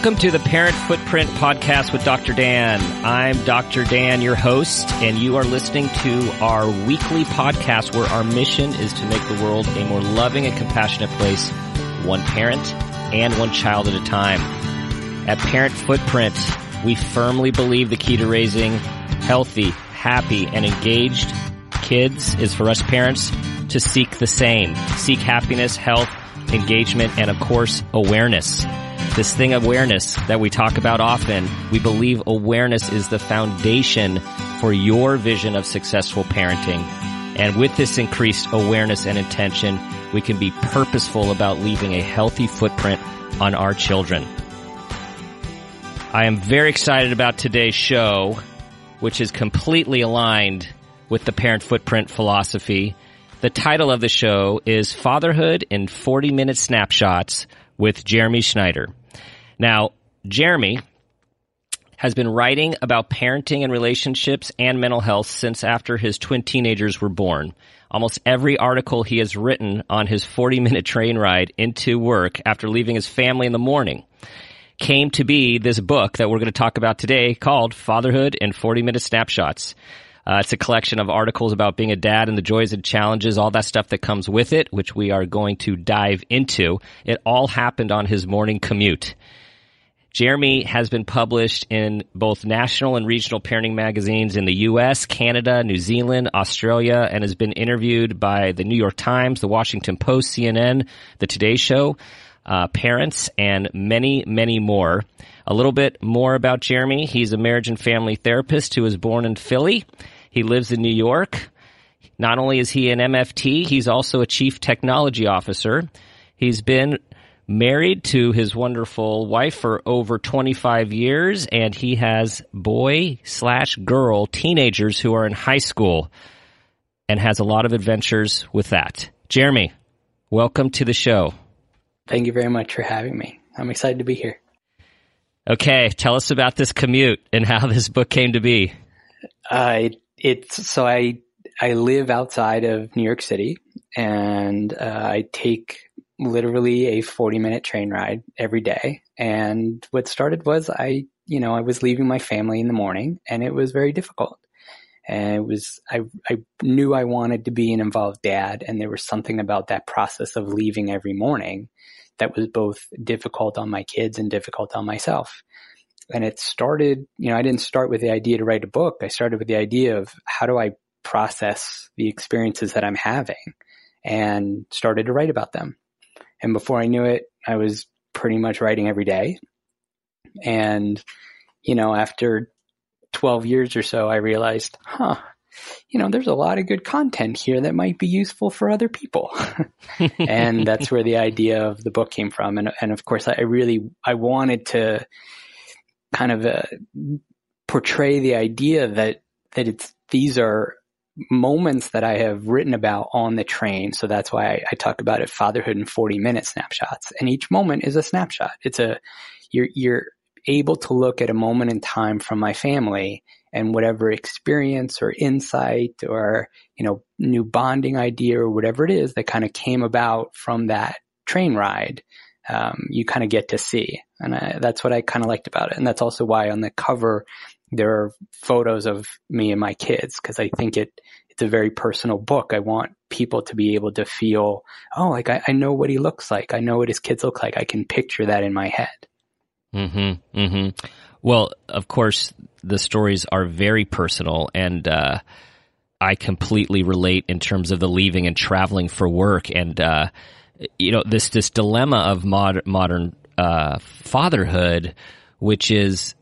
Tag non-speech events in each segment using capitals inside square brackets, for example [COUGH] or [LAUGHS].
Welcome to the Parent Footprint Podcast with Dr. Dan. I'm Dr. Dan, your host, and you are listening to our weekly podcast where our mission is to make the world a more loving and compassionate place, one parent and one child at a time. At Parent Footprint, we firmly believe the key to raising healthy, happy, and engaged kids is for us parents to seek the same. Seek happiness, health, engagement, and of course, awareness this thing awareness that we talk about often, we believe awareness is the foundation for your vision of successful parenting. And with this increased awareness and intention, we can be purposeful about leaving a healthy footprint on our children. I am very excited about today's show, which is completely aligned with the parent footprint philosophy. The title of the show is Fatherhood in 40 Minute Snapshots with Jeremy Schneider. Now, Jeremy has been writing about parenting and relationships and mental health since after his twin teenagers were born. Almost every article he has written on his 40 minute train ride into work after leaving his family in the morning came to be this book that we're going to talk about today called Fatherhood in 40 Minute Snapshots. Uh, it's a collection of articles about being a dad and the joys and challenges, all that stuff that comes with it, which we are going to dive into. It all happened on his morning commute. Jeremy has been published in both national and regional parenting magazines in the US, Canada, New Zealand, Australia, and has been interviewed by the New York Times, the Washington Post, CNN, the Today Show, uh, parents, and many, many more. A little bit more about Jeremy. He's a marriage and family therapist who was born in Philly. He lives in New York. Not only is he an MFT, he's also a chief technology officer. He's been married to his wonderful wife for over 25 years, and he has boy slash girl teenagers who are in high school and has a lot of adventures with that. Jeremy, welcome to the show. Thank you very much for having me. I'm excited to be here. Okay, tell us about this commute and how this book came to be. Uh, it, it's so I I live outside of New York City, and uh, I take literally a 40 minute train ride every day. And what started was I, you know, I was leaving my family in the morning and it was very difficult. And it was, I, I knew I wanted to be an involved dad. And there was something about that process of leaving every morning that was both difficult on my kids and difficult on myself. And it started, you know, I didn't start with the idea to write a book. I started with the idea of how do I process the experiences that I'm having and started to write about them. And before I knew it, I was pretty much writing every day. And, you know, after 12 years or so, I realized, huh, you know, there's a lot of good content here that might be useful for other people. [LAUGHS] and that's where the idea of the book came from. And, and of course, I really, I wanted to kind of uh, portray the idea that, that it's, these are moments that I have written about on the train. So that's why I, I, talk about it fatherhood in 40 minute snapshots. And each moment is a snapshot. It's a, you're, you're able to look at a moment in time from my family and whatever experience or insight or, you know, new bonding idea or whatever it is that kind of came about from that train ride. Um, you kind of get to see. And I, that's what I kind of liked about it. And that's also why on the cover, there are photos of me and my kids because I think it it's a very personal book. I want people to be able to feel, oh, like I, I, know what he looks like. I know what his kids look like. I can picture that in my head. Mm-hmm. Mm-hmm. Well, of course, the stories are very personal, and uh, I completely relate in terms of the leaving and traveling for work, and uh, you know this this dilemma of mod- modern uh, fatherhood, which is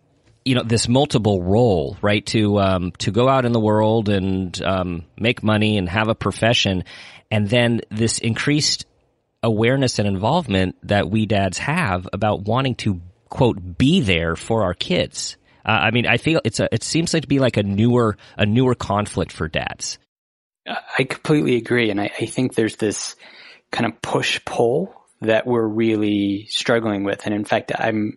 you know this multiple role, right? To um, to go out in the world and um, make money and have a profession, and then this increased awareness and involvement that we dads have about wanting to quote be there for our kids. Uh, I mean, I feel it's a it seems like to be like a newer a newer conflict for dads. I completely agree. And I, I think there's this kind of push pull that we're really struggling with. And in fact, I'm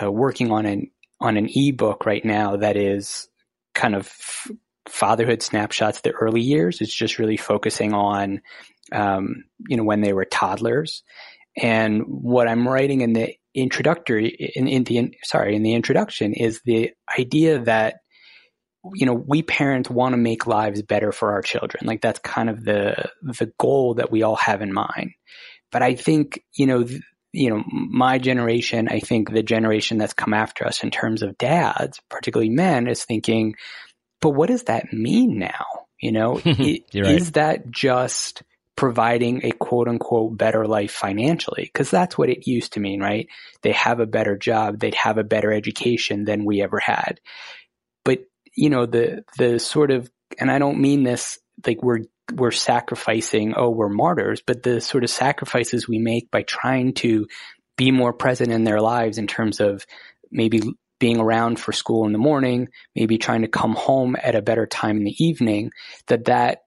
uh, working on an, on an ebook right now that is kind of fatherhood snapshots, the early years. It's just really focusing on, um, you know, when they were toddlers. And what I'm writing in the introductory, in, in the, sorry, in the introduction is the idea that you know, we parents want to make lives better for our children. Like that's kind of the the goal that we all have in mind. But I think, you know, th- you know, my generation, I think the generation that's come after us in terms of dads, particularly men, is thinking, but what does that mean now? You know, [LAUGHS] it, right. is that just providing a quote unquote better life financially? Cause that's what it used to mean, right? They have a better job. They'd have a better education than we ever had. But you know, the, the sort of, and I don't mean this like we're, we're sacrificing, oh, we're martyrs, but the sort of sacrifices we make by trying to be more present in their lives in terms of maybe being around for school in the morning, maybe trying to come home at a better time in the evening, that that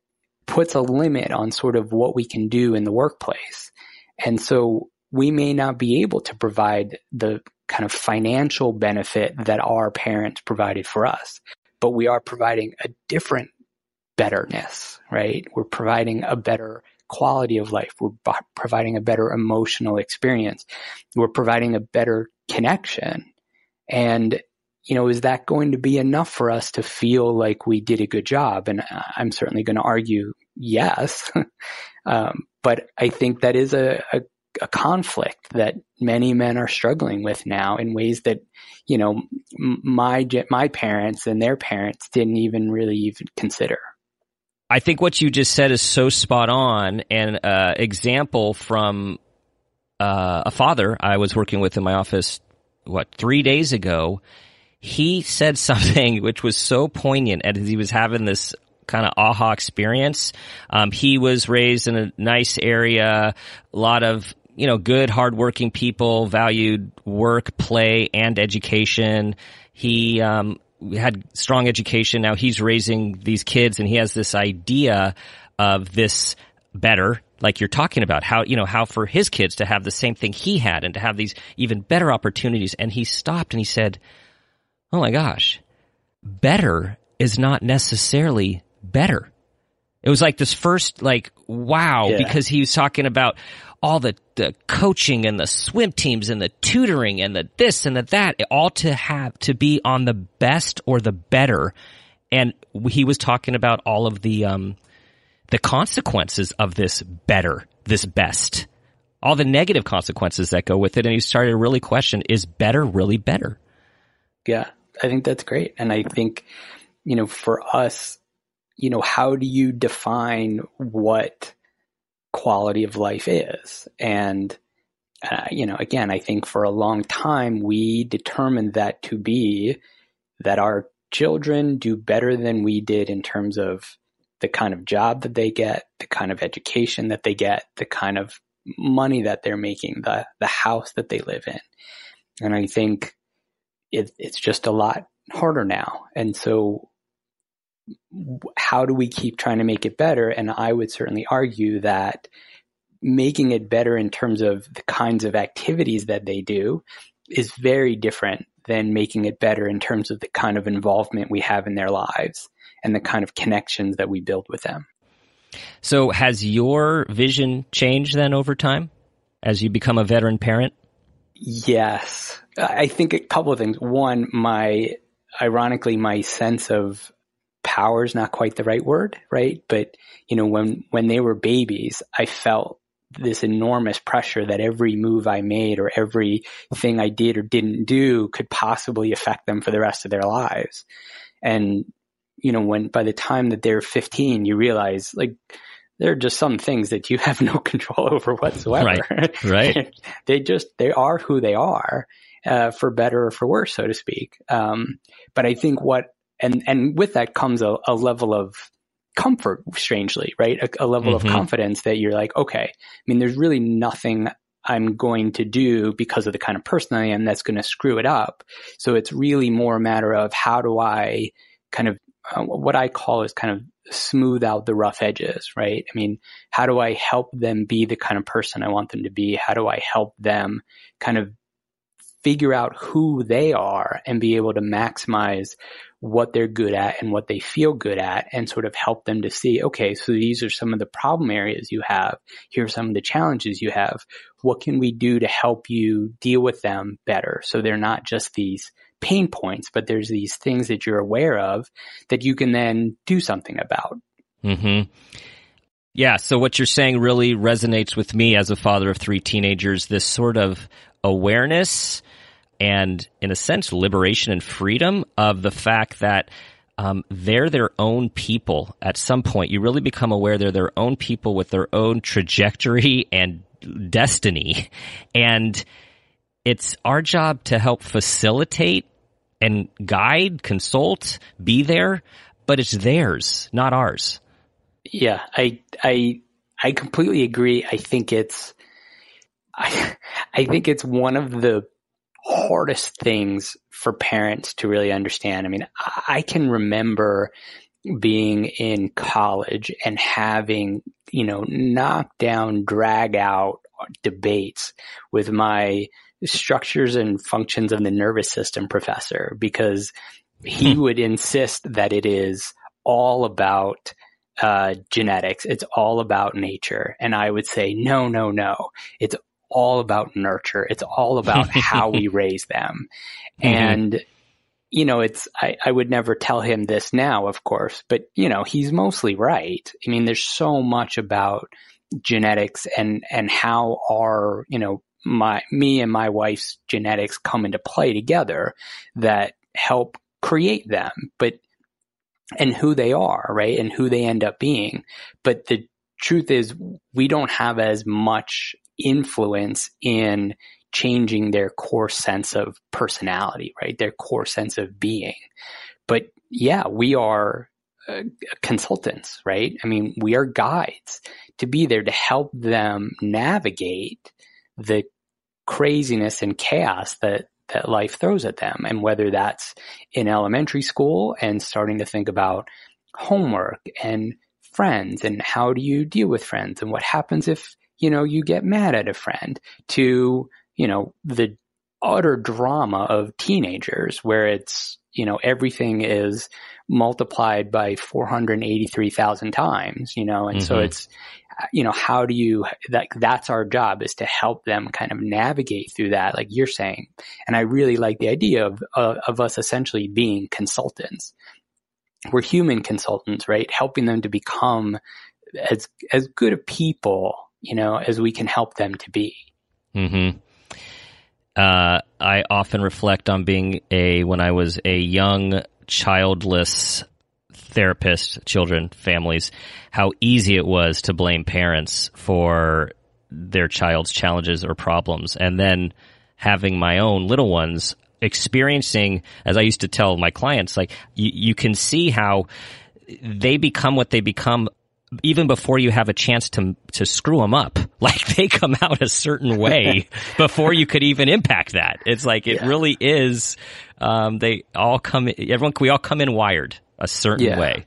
puts a limit on sort of what we can do in the workplace. And so we may not be able to provide the kind of financial benefit that our parents provided for us but we are providing a different betterness, right? We're providing a better quality of life. We're b- providing a better emotional experience. We're providing a better connection. And, you know, is that going to be enough for us to feel like we did a good job? And I'm certainly going to argue yes. [LAUGHS] um, but I think that is a, a, a conflict that many men are struggling with now in ways that, you know, my, my parents and their parents didn't even really even consider. I think what you just said is so spot on. And uh, example from uh, a father I was working with in my office, what three days ago. He said [LAUGHS] something which was so poignant as he was having this kind of aha experience. Um, he was raised in a nice area, a lot of you know, good, hardworking people valued work, play, and education. He um, had strong education. Now he's raising these kids, and he has this idea of this better, like you're talking about, how you know how for his kids to have the same thing he had, and to have these even better opportunities. And he stopped and he said, "Oh my gosh, better is not necessarily better." It was like this first, like, wow, yeah. because he was talking about all the, the coaching and the swim teams and the tutoring and the this and the that, all to have to be on the best or the better. And he was talking about all of the, um, the consequences of this better, this best, all the negative consequences that go with it. And he started to really question, is better really better? Yeah, I think that's great. And I think, you know, for us, you know, how do you define what quality of life is. And, uh, you know, again, I think for a long time we determined that to be that our children do better than we did in terms of the kind of job that they get, the kind of education that they get, the kind of money that they're making, the, the house that they live in. And I think it, it's just a lot harder now. And so how do we keep trying to make it better? And I would certainly argue that making it better in terms of the kinds of activities that they do is very different than making it better in terms of the kind of involvement we have in their lives and the kind of connections that we build with them. So, has your vision changed then over time as you become a veteran parent? Yes. I think a couple of things. One, my, ironically, my sense of power is not quite the right word, right? But, you know, when, when they were babies, I felt this enormous pressure that every move I made or every thing I did or didn't do could possibly affect them for the rest of their lives. And, you know, when by the time that they're 15, you realize like, there are just some things that you have [LAUGHS] no control over whatsoever. Right. Right. [LAUGHS] they just, they are who they are, uh, for better or for worse, so to speak. Um, but I think what and and with that comes a, a level of comfort strangely right a, a level mm-hmm. of confidence that you're like okay i mean there's really nothing i'm going to do because of the kind of person i am that's going to screw it up so it's really more a matter of how do i kind of uh, what I call is kind of smooth out the rough edges, right? I mean, how do I help them be the kind of person I want them to be? How do I help them kind of figure out who they are and be able to maximize what they're good at and what they feel good at and sort of help them to see, okay, so these are some of the problem areas you have. Here are some of the challenges you have. What can we do to help you deal with them better? So they're not just these pain points, but there's these things that you're aware of that you can then do something about. Hmm. Yeah. So what you're saying really resonates with me as a father of three teenagers. This sort of awareness and, in a sense, liberation and freedom of the fact that um, they're their own people. At some point, you really become aware they're their own people with their own trajectory and destiny, and it's our job to help facilitate and guide, consult, be there, but it's theirs, not ours. Yeah, I I I completely agree. I think it's I I think it's one of the hardest things for parents to really understand. I mean, I can remember being in college and having, you know, knockdown, drag out debates with my structures and functions of the nervous system professor because he hmm. would insist that it is all about uh, genetics. It's all about nature. And I would say, no, no, no. It's all about nurture. It's all about [LAUGHS] how we raise them. Mm-hmm. And, you know, it's, I, I would never tell him this now, of course, but, you know, he's mostly right. I mean, there's so much about genetics and, and how our, you know, my me and my wife's genetics come into play together that help create them but and who they are right and who they end up being but the truth is we don't have as much influence in changing their core sense of personality right? Their core sense of being. But yeah we are uh, consultants right? I mean we are guides. To be there to help them navigate the craziness and chaos that that life throws at them. And whether that's in elementary school and starting to think about homework and friends and how do you deal with friends and what happens if you know you get mad at a friend to you know the utter drama of teenagers where it's you know everything is multiplied by 483,000 times you know and mm-hmm. so it's you know, how do you, that, that's our job is to help them kind of navigate through that, like you're saying. And I really like the idea of, uh, of us essentially being consultants. We're human consultants, right? Helping them to become as, as good a people, you know, as we can help them to be. Hmm. Uh, I often reflect on being a when I was a young childless therapist, children, families, how easy it was to blame parents for their child's challenges or problems. And then having my own little ones experiencing, as I used to tell my clients, like you, you can see how they become what they become even before you have a chance to to screw them up. [LAUGHS] Like they come out a certain way [LAUGHS] before you could even impact that. It's like it yeah. really is. Um, they all come. Everyone, we all come in wired a certain yeah. way.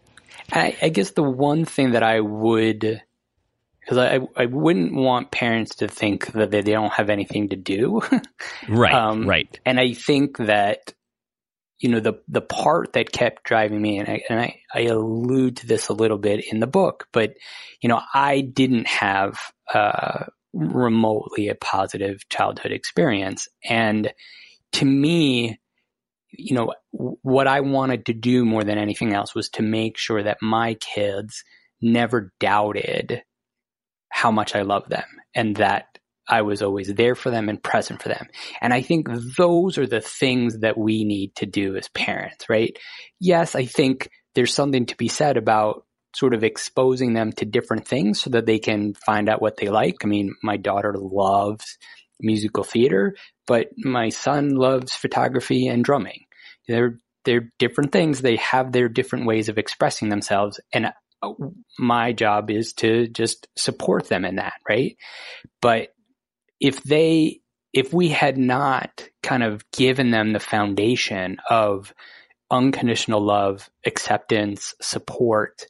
I, I, guess the one thing that I would, because I, I wouldn't want parents to think that they, don't have anything to do. [LAUGHS] right. Um, right. And I think that, you know, the, the part that kept driving me, and I, and I, I allude to this a little bit in the book, but, you know, I didn't have, uh, remotely a positive childhood experience. And to me, you know, what I wanted to do more than anything else was to make sure that my kids never doubted how much I love them and that I was always there for them and present for them. And I think those are the things that we need to do as parents, right? Yes, I think there's something to be said about sort of exposing them to different things so that they can find out what they like. I mean, my daughter loves musical theater, but my son loves photography and drumming. They're they're different things. They have their different ways of expressing themselves, and uh, my job is to just support them in that, right? But if they if we had not kind of given them the foundation of unconditional love, acceptance, support,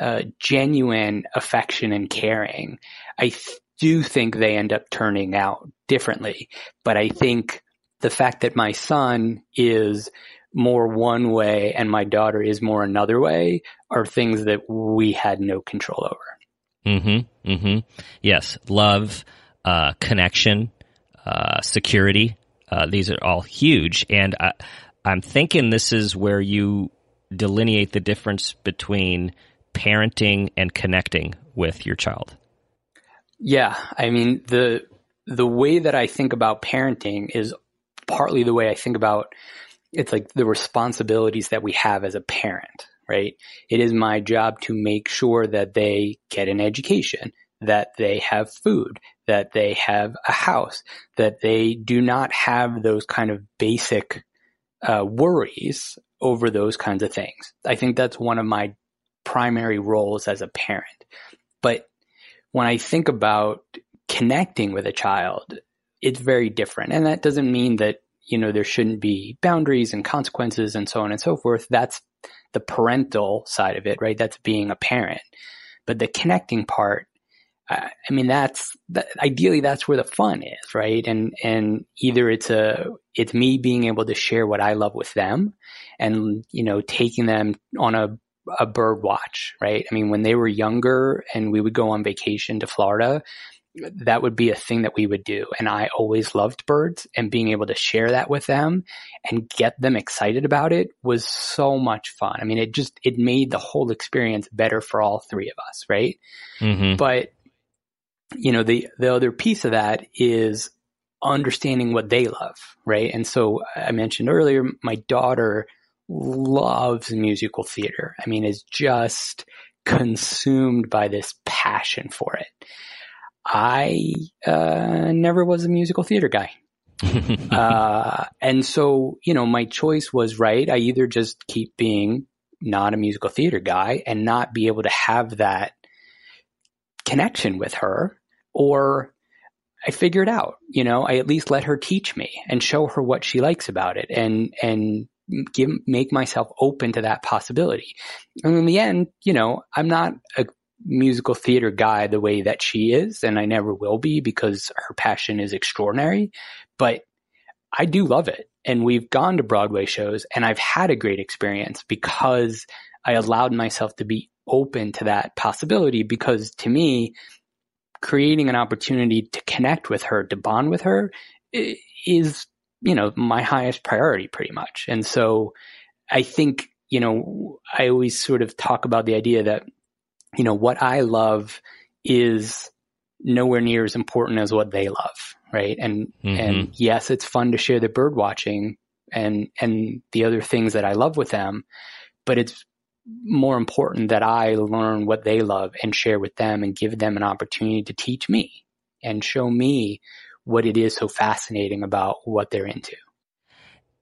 uh, genuine affection and caring, I th- do think they end up turning out differently. But I think the fact that my son is more one way and my daughter is more another way are things that we had no control over. Mm-hmm. Mm-hmm. Yes. Love, uh, connection, uh, security. Uh, these are all huge. And I, I'm thinking this is where you delineate the difference between parenting and connecting with your child. Yeah. I mean, the, the way that I think about parenting is partly the way I think about it's like the responsibilities that we have as a parent, right? It is my job to make sure that they get an education, that they have food, that they have a house, that they do not have those kind of basic uh, worries over those kinds of things. I think that's one of my primary roles as a parent. But when I think about connecting with a child, it's very different. And that doesn't mean that you know, there shouldn't be boundaries and consequences and so on and so forth. That's the parental side of it, right? That's being a parent. But the connecting part, I mean, that's that, ideally that's where the fun is, right? And and either it's a it's me being able to share what I love with them, and you know, taking them on a a bird watch, right? I mean, when they were younger and we would go on vacation to Florida, that would be a thing that we would do. And I always loved birds and being able to share that with them and get them excited about it was so much fun. I mean, it just, it made the whole experience better for all three of us. Right. Mm-hmm. But, you know, the, the other piece of that is understanding what they love. Right. And so I mentioned earlier, my daughter loves musical theater. I mean, is just consumed by this passion for it. I uh, never was a musical theater guy. [LAUGHS] uh, and so, you know, my choice was right. I either just keep being not a musical theater guy and not be able to have that connection with her, or I figure it out. You know, I at least let her teach me and show her what she likes about it, and and give make myself open to that possibility. And in the end, you know, I'm not a musical theater guy the way that she is, and I never will be because her passion is extraordinary. But I do love it. And we've gone to Broadway shows and I've had a great experience because I allowed myself to be open to that possibility because to me, creating an opportunity to connect with her, to bond with her is, you know, my highest priority pretty much. And so I think, you know, I always sort of talk about the idea that you know, what I love is nowhere near as important as what they love. Right. And, mm-hmm. and yes, it's fun to share the bird watching and, and the other things that I love with them, but it's more important that I learn what they love and share with them and give them an opportunity to teach me and show me what it is so fascinating about what they're into.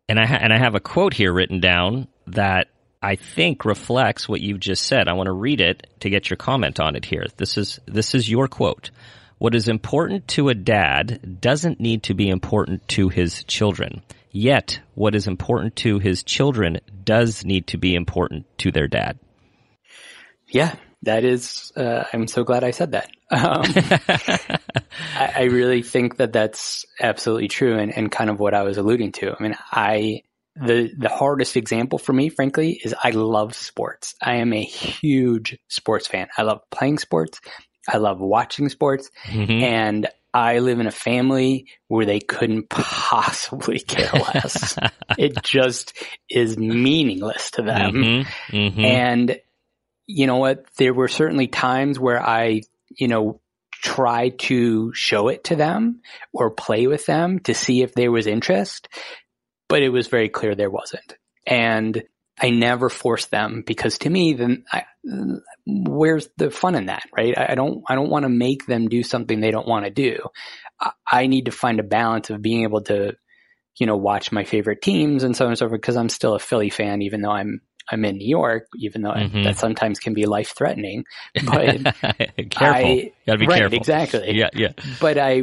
And I ha- and I have a quote here written down that I think reflects what you've just said. I want to read it to get your comment on it here. This is this is your quote. What is important to a dad doesn't need to be important to his children. Yet, what is important to his children does need to be important to their dad. Yeah, that is. Uh, I'm so glad I said that. Um, [LAUGHS] I, I, really think that that's absolutely true, and, and kind of what I was alluding to. I mean, I the the hardest example for me, frankly, is I love sports. I am a huge sports fan. I love playing sports. I love watching sports, mm-hmm. and I live in a family where they couldn't [LAUGHS] possibly care less. [LAUGHS] it just is meaningless to them. Mm-hmm. Mm-hmm. And you know what? There were certainly times where I, you know, tried to show it to them or play with them to see if there was interest but it was very clear there wasn't. And I never force them because to me, then I, where's the fun in that, right? I, I don't, I don't want to make them do something they don't want to do. I, I, need to find a balance of being able to, you know, watch my favorite teams and so on and so forth because I'm still a Philly fan, even though I'm, I'm in New York, even though mm-hmm. that sometimes can be life threatening. But [LAUGHS] careful, I, gotta be right, careful. Exactly. Yeah, yeah. But I,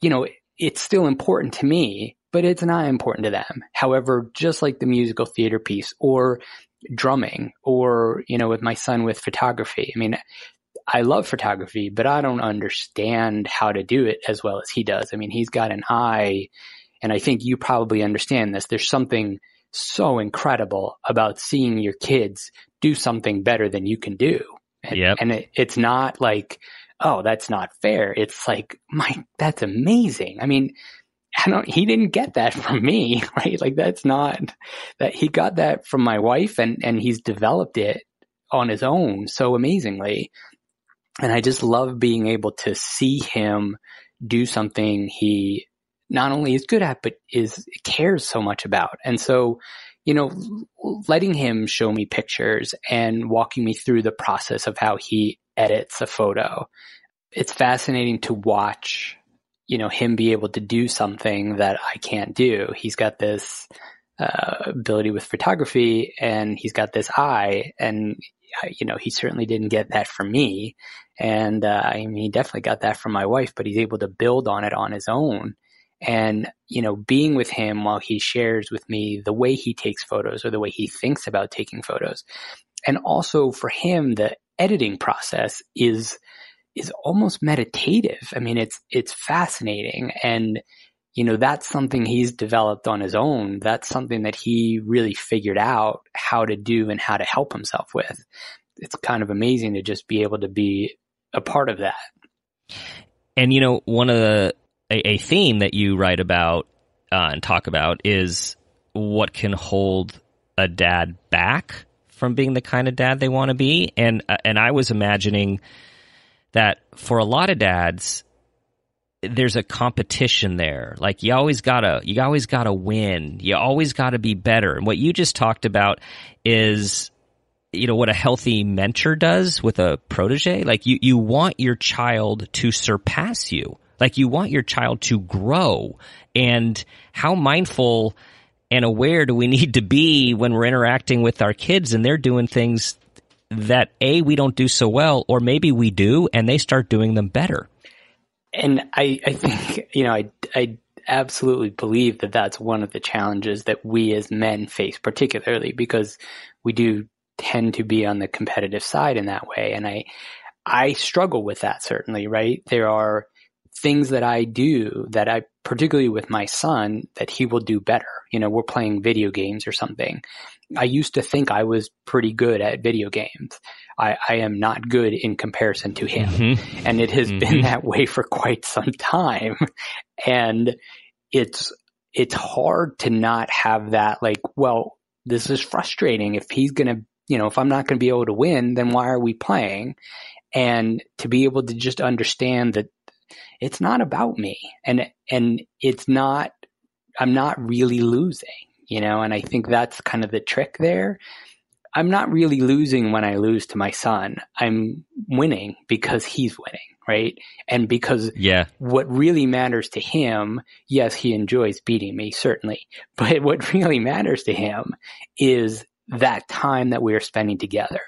you know, it's still important to me but it's not important to them. However, just like the musical theater piece or drumming or, you know, with my son with photography, I mean, I love photography, but I don't understand how to do it as well as he does. I mean, he's got an eye, and I think you probably understand this. There's something so incredible about seeing your kids do something better than you can do. And, yep. and it, it's not like, oh, that's not fair. It's like, my, that's amazing. I mean, I don't, he didn't get that from me, [LAUGHS] right? Like that's not that he got that from my wife and, and he's developed it on his own so amazingly. And I just love being able to see him do something he not only is good at, but is cares so much about. And so, you know, letting him show me pictures and walking me through the process of how he edits a photo. It's fascinating to watch, you know, him be able to do something that I can't do. He's got this uh, ability with photography and he's got this eye and you know, he certainly didn't get that from me. And, uh, I mean, he definitely got that from my wife, but he's able to build on it on his own. And, you know, being with him while he shares with me the way he takes photos or the way he thinks about taking photos. And also for him, the editing process is, is almost meditative. I mean, it's, it's fascinating. And, you know, that's something he's developed on his own. That's something that he really figured out how to do and how to help himself with. It's kind of amazing to just be able to be a part of that. And, you know, one of the, a, a theme that you write about uh, and talk about is what can hold a dad back from being the kind of dad they want to be. And, uh, and I was imagining that for a lot of dads, there's a competition there. Like you always gotta, you always gotta win. You always gotta be better. And what you just talked about is, you know, what a healthy mentor does with a protege. Like you, you want your child to surpass you. Like you want your child to grow and how mindful and aware do we [LAUGHS] need to be when we're interacting with our kids and they're doing things that A, we don't do so well, or maybe we do and they start doing them better. And I, I think, you know, I, I absolutely believe that that's one of the challenges that we as men face, particularly because we do tend to be on the competitive side in that way. And I, I struggle with that certainly, right? There are things that I do that I, particularly with my son, that he will do better. You know, we're playing video games or something. I used to think I was pretty good at video games. I, I am not good in comparison to him. Mm-hmm. And it has mm-hmm. been that way for quite some time. and it's, it's hard to not have that like, well, this is frustrating. If he's going to, you know, if I'm not going to be able to win, then why are we playing? And to be able to just understand that it's not about me and, and it's not, I'm not really losing, you know, and I think that's kind of the trick there I'm not really losing when I lose to my son. I'm winning because he's winning, right? And because yeah. what really matters to him, yes, he enjoys beating me, certainly. [LAUGHS] But what really matters to him is that time that we are spending together.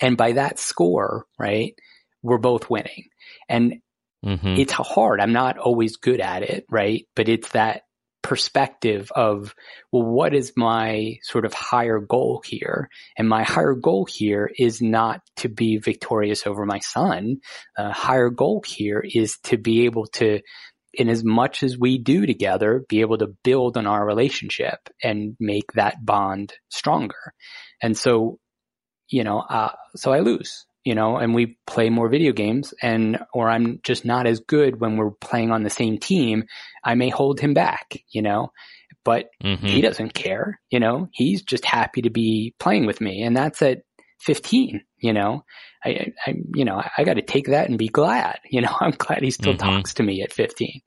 And by that score, right, we're both winning. And mm-hmm. it's hard. I'm not always good at it, right? But it's that perspective of, well, what is my sort of higher goal here? And my higher goal here is not to be victorious over my son. Uh, higher goal here is to be able to, in as much as we do together, be able to build on our relationship and make that bond stronger. And so, you know, uh, so I lose you know, and we play more video games and, or I'm just not as good when we're playing on the same team, I may hold him back, you know, but mm-hmm. he doesn't care, you know, he's just happy to be playing with me. And that's at 15, you know, I, I you know, I got to take that and be glad, [LAUGHS] you know, I'm glad he still mm-hmm. talks to me at 15.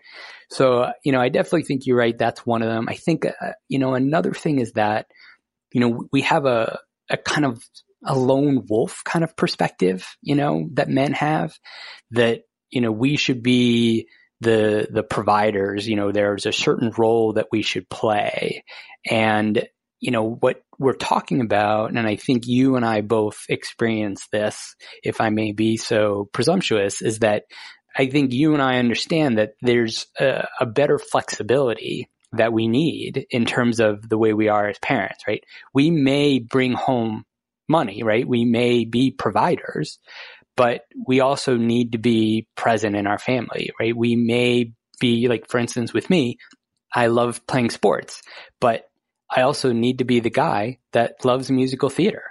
So, you know, I definitely think you're right. That's one of them. I think, uh, you know, another thing is that, you know, we have a, a kind of a lone wolf kind of perspective, you know, that men have that, you know, we should be the, the providers, you know, there's a certain role that we should play. And, you know, what we're talking about, and I think you and I both experience this, if I may be so presumptuous, is that I think you and I understand that there's a, a better flexibility that we need in terms of the way we are as parents, right? We may bring home money, right? We may be providers, but we also need to be present in our family, right? We may be like, for instance, with me, I love playing sports, but I also need to be the guy that loves musical theater.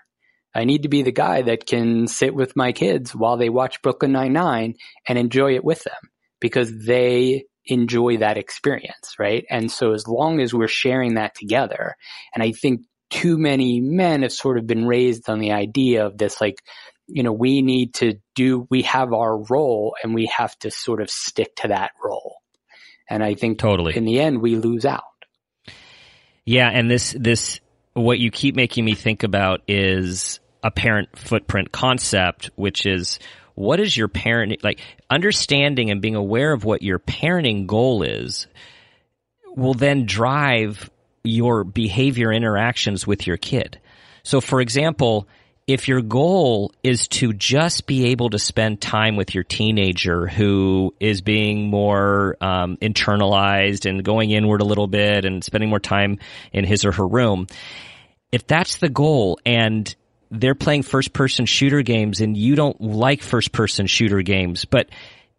I need to be the guy that can sit with my kids while they watch Brooklyn Nine-Nine and enjoy it with them because they enjoy that experience, right? And so as long as we're sharing that together, and I think too many men have sort of been raised on the idea of this like, you know, we need to do, we have our role and we have to sort of stick to that role. And I think totally in the end, we lose out. Yeah. And this, this, what you keep making me think about is a parent footprint concept, which is what is your parent, like understanding and being aware of what your parenting goal is will then drive your behavior interactions with your kid. So for example, if your goal is to just be able to spend time with your teenager who is being more um, internalized and going inward a little bit and spending more time in his or her room, if that's the goal and they're playing first person shooter games and you don't like first person shooter games, but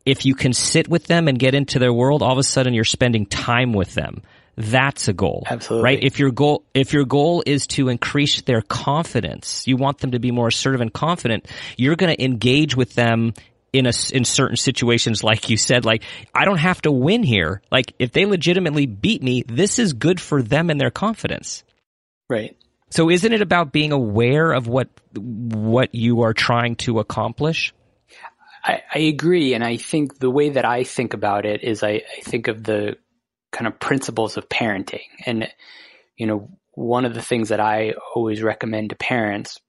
if you can sit with them and get into their world, all of a sudden you're spending time with them. That's a goal. Absolutely. Right? If your goal, if your goal is to increase their confidence, you want them to be more assertive and confident, you're going to engage with them in a, in certain situations, like you said, like, I don't have to win here. Like, if they legitimately beat me, this is good for them and their confidence. Right. So isn't it about being aware of what, what you are trying to accomplish? I, I agree. And I think the way that I think about it is I, I think of the kind of principles of parenting. And, you know, one of the things that I always recommend to parents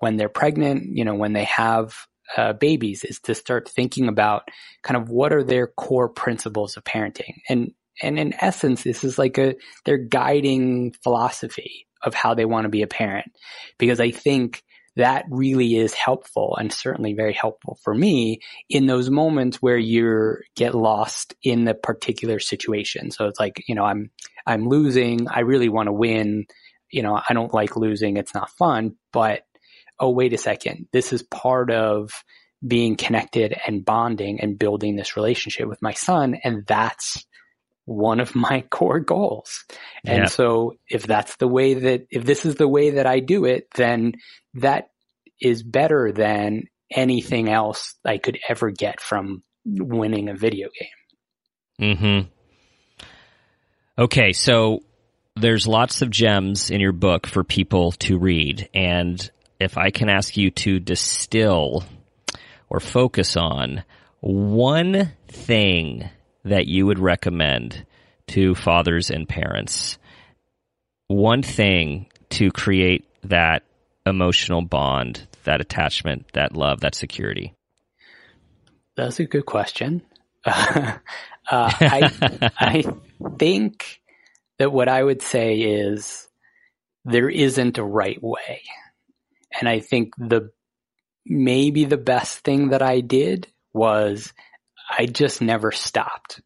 when they're pregnant, you know, when they have uh, babies is to start thinking about kind of what are their core principles of parenting. And, and in essence, this is like a, their guiding philosophy of how they want to be a parent. Because I think that really is helpful and certainly very helpful for me in those moments where you get lost in the particular situation. So it's like, you know, I'm, I'm losing. I really want to win. You know, I don't like losing. It's not fun, but oh, wait a second. This is part of being connected and bonding and building this relationship with my son. And that's one of my [LAUGHS] core goals. And yeah. so if that's the way that, if this is the way that I do it, then that is better than anything else I could ever get from winning a video game. Hmm. Okay, so there's lots of gems in your book for people to read, and if I can ask you to distill or focus on one thing that you would recommend to fathers and parents, one thing to create that emotional bond, that attachment, that love, that security? That's a good question. [LAUGHS] uh, I, [LAUGHS] I think that what I would say is there isn't a right way. And I think the maybe the best thing that I did was I just never stopped.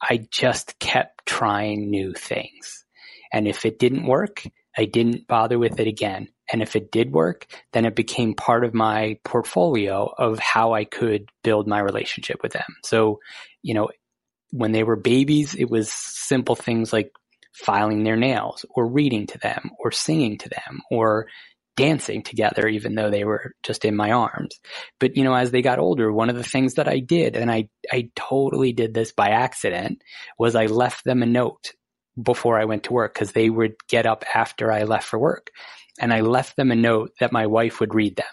I just kept trying new things. And if it didn't work, I didn't bother with it again. And if it did work, then it became part of my portfolio of how I could build my relationship with them. So, you know, when they were babies, it was simple things like filing their nails or reading to them or singing to them or dancing together, even though they were just in my arms. But, you know, as they got older, one of the things that I did, and I, I totally did this by accident, was I left them a note before I went to work because they would get up after I left for work. And I left them a note that my wife would read them.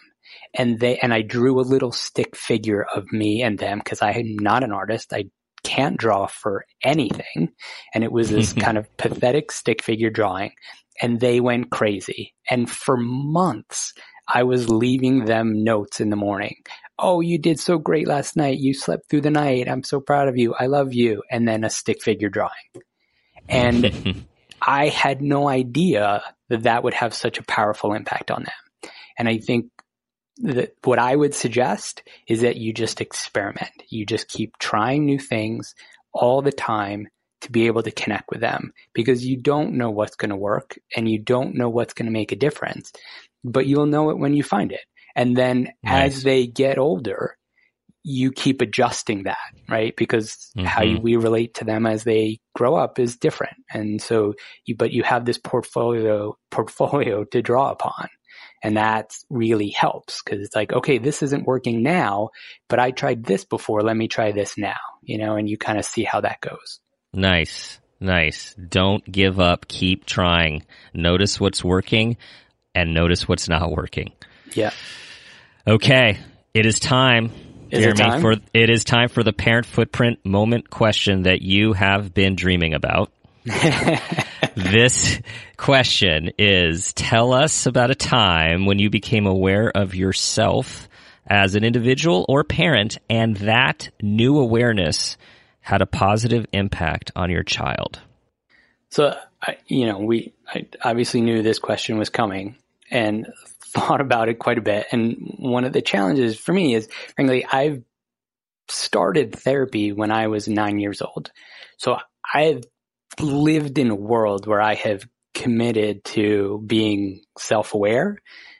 And they, and I drew a little stick figure of me and them because I am not an artist. I can't draw for anything. And it was this [LAUGHS] kind of pathetic stick figure drawing. And they went crazy. And for months, I was leaving them notes in the morning. Oh, you did so great last night. You slept through the night. I'm so proud of you. I love you. And then a stick figure drawing. And [LAUGHS] I had no idea that that would have such a powerful impact on them. And I think that what I would suggest is that you just experiment. You just keep trying new things all the time to be able to connect with them because you don't know what's going to work and you don't know what's going to make a difference, but you'll know it when you find it. And then nice. as they get older, you keep adjusting that, right? Because mm-hmm. how you, we relate to them as they grow up is different. And so you, but you have this portfolio, portfolio to draw upon. And that really helps because it's like, okay, this isn't working now, but I tried this before. Let me try this now, you know, and you kind of see how that goes. Nice. Nice. Don't give up. Keep trying. Notice what's working and notice what's not working. Yeah. Okay. It is time. Is Jeremy, it time? for it is time for the parent footprint moment question that you have been dreaming about. [LAUGHS] this question is tell us about a time when you became aware of yourself as an individual or parent and that new awareness had a positive impact on your child? So, I, you know, we I obviously knew this question was coming and [LAUGHS] thought about it quite a bit. And one of the challenges for me is, frankly, I've started therapy when I was nine years old. So I've lived in a world where I have committed to being self-aware.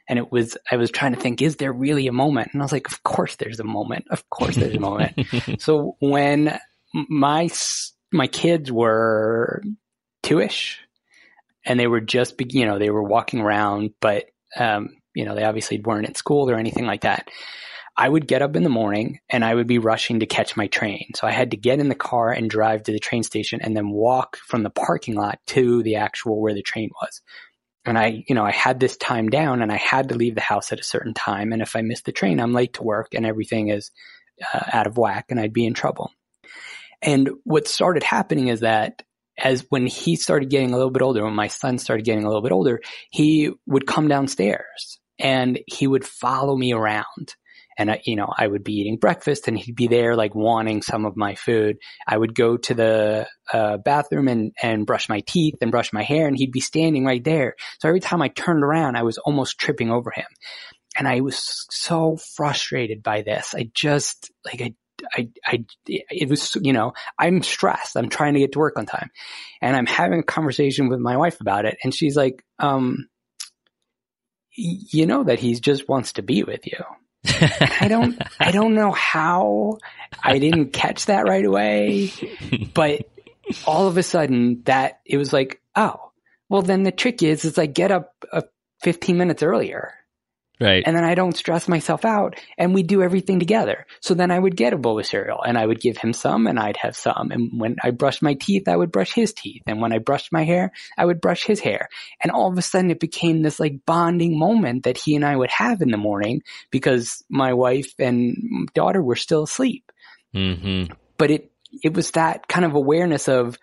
And it was, I was trying to think, is there really a moment? And I was like, of course there's a moment. Of course there's a moment. [LAUGHS] so when my my kids were two-ish and they were just you know they were walking around but um, you know they obviously weren't at school or anything like that i would get up in the morning and i would be rushing to catch my train. So i had to get in the car and drive to the train station and then walk from the parking lot to the actual where the train was. And i you know i had this time down and i had to leave the house at a certain time. And if i missed the train i'm late to work and everything is uh, out of whack and i'd be in trouble. And what started happening is that as when he started getting a little bit older, when my son started getting a little bit older, he would come downstairs and he would follow me around. And I, you know, I would be eating breakfast and he'd be there like wanting some of my food. I would go to the uh, bathroom and, and brush my teeth and brush my hair and he'd be standing right there. So every time I turned around, I was almost tripping over him. And I was so frustrated by this. I just, like, I I, I, it was, you know, I'm stressed. I'm trying to get to work on time and I'm having a conversation with my wife about it. And she's like, um, you know that he just wants to be with you. I don't, I don't know how I didn't catch that right away, but all of a sudden that it was like, oh, well then the trick is, is I get up uh, 15 minutes earlier Right. And then I don't stress myself out and we do everything together. So then I would get a bowl of cereal and I would give him some and I'd have some. And when I brushed my teeth, I would brush his teeth. And when I brushed my hair, I would brush his hair. And all of a sudden it became this like bonding moment that he and I would have in the morning because my wife and daughter were still asleep. Mm-hmm. But it, it was that kind of awareness of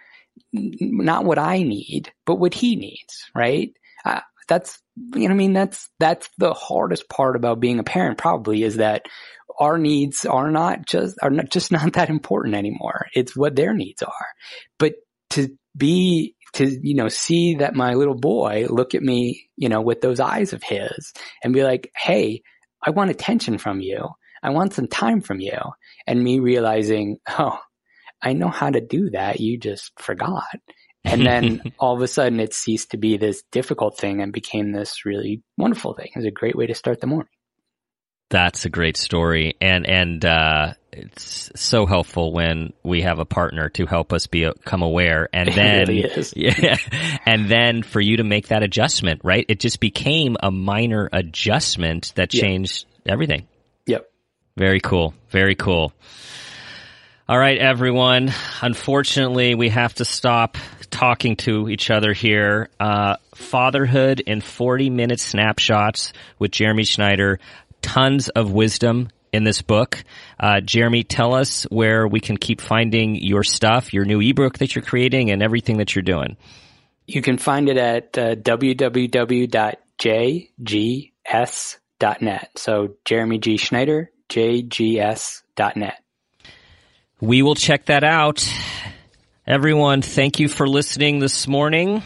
not what I need, but what he needs, right? Uh, that's you know, I mean, that's, that's the hardest part about being a parent probably is that our needs are not just, are not just not that important anymore. It's what their needs are. But to be, to, you know, see that my little boy look at me, you know, with those eyes of his and be like, Hey, I want attention from you. I want some time from you. And me realizing, Oh, I know how to do that. You just forgot. And then [LAUGHS] all of a sudden it ceased to be this difficult thing and became this really wonderful thing. It was a great way to start the morning. That's a great story. And, and, uh, it's so helpful when we have a partner to help us become aware and [LAUGHS] then, really [LAUGHS] yeah, and then for you to make that adjustment, right? It just became a minor adjustment that changed yep. everything. Yep. Very cool. Very cool. All right, everyone. Unfortunately, we have to stop talking to each other here. Uh, fatherhood in 40 minute snapshots with Jeremy Schneider. Tons of wisdom in this book. Uh, Jeremy, tell us where we can keep finding your stuff, your new ebook that you're creating, and everything that you're doing. You can find it at uh, www.jgs.net. So Jeremy G. Schneider, jgs.net. We will check that out. Everyone, thank you for listening this morning.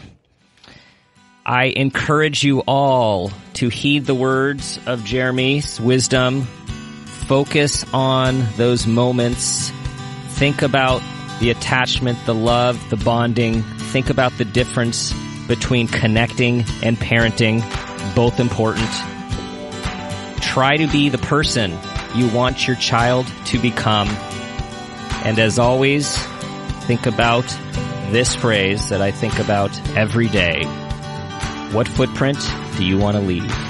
I encourage you all to heed the words of Jeremy's wisdom. Focus on those moments. Think about the attachment, the love, the bonding. Think about the difference between connecting and parenting, both important. Try to be the person you want your child to become. And as always, think about this phrase that I think about every day. What footprint do you want to leave?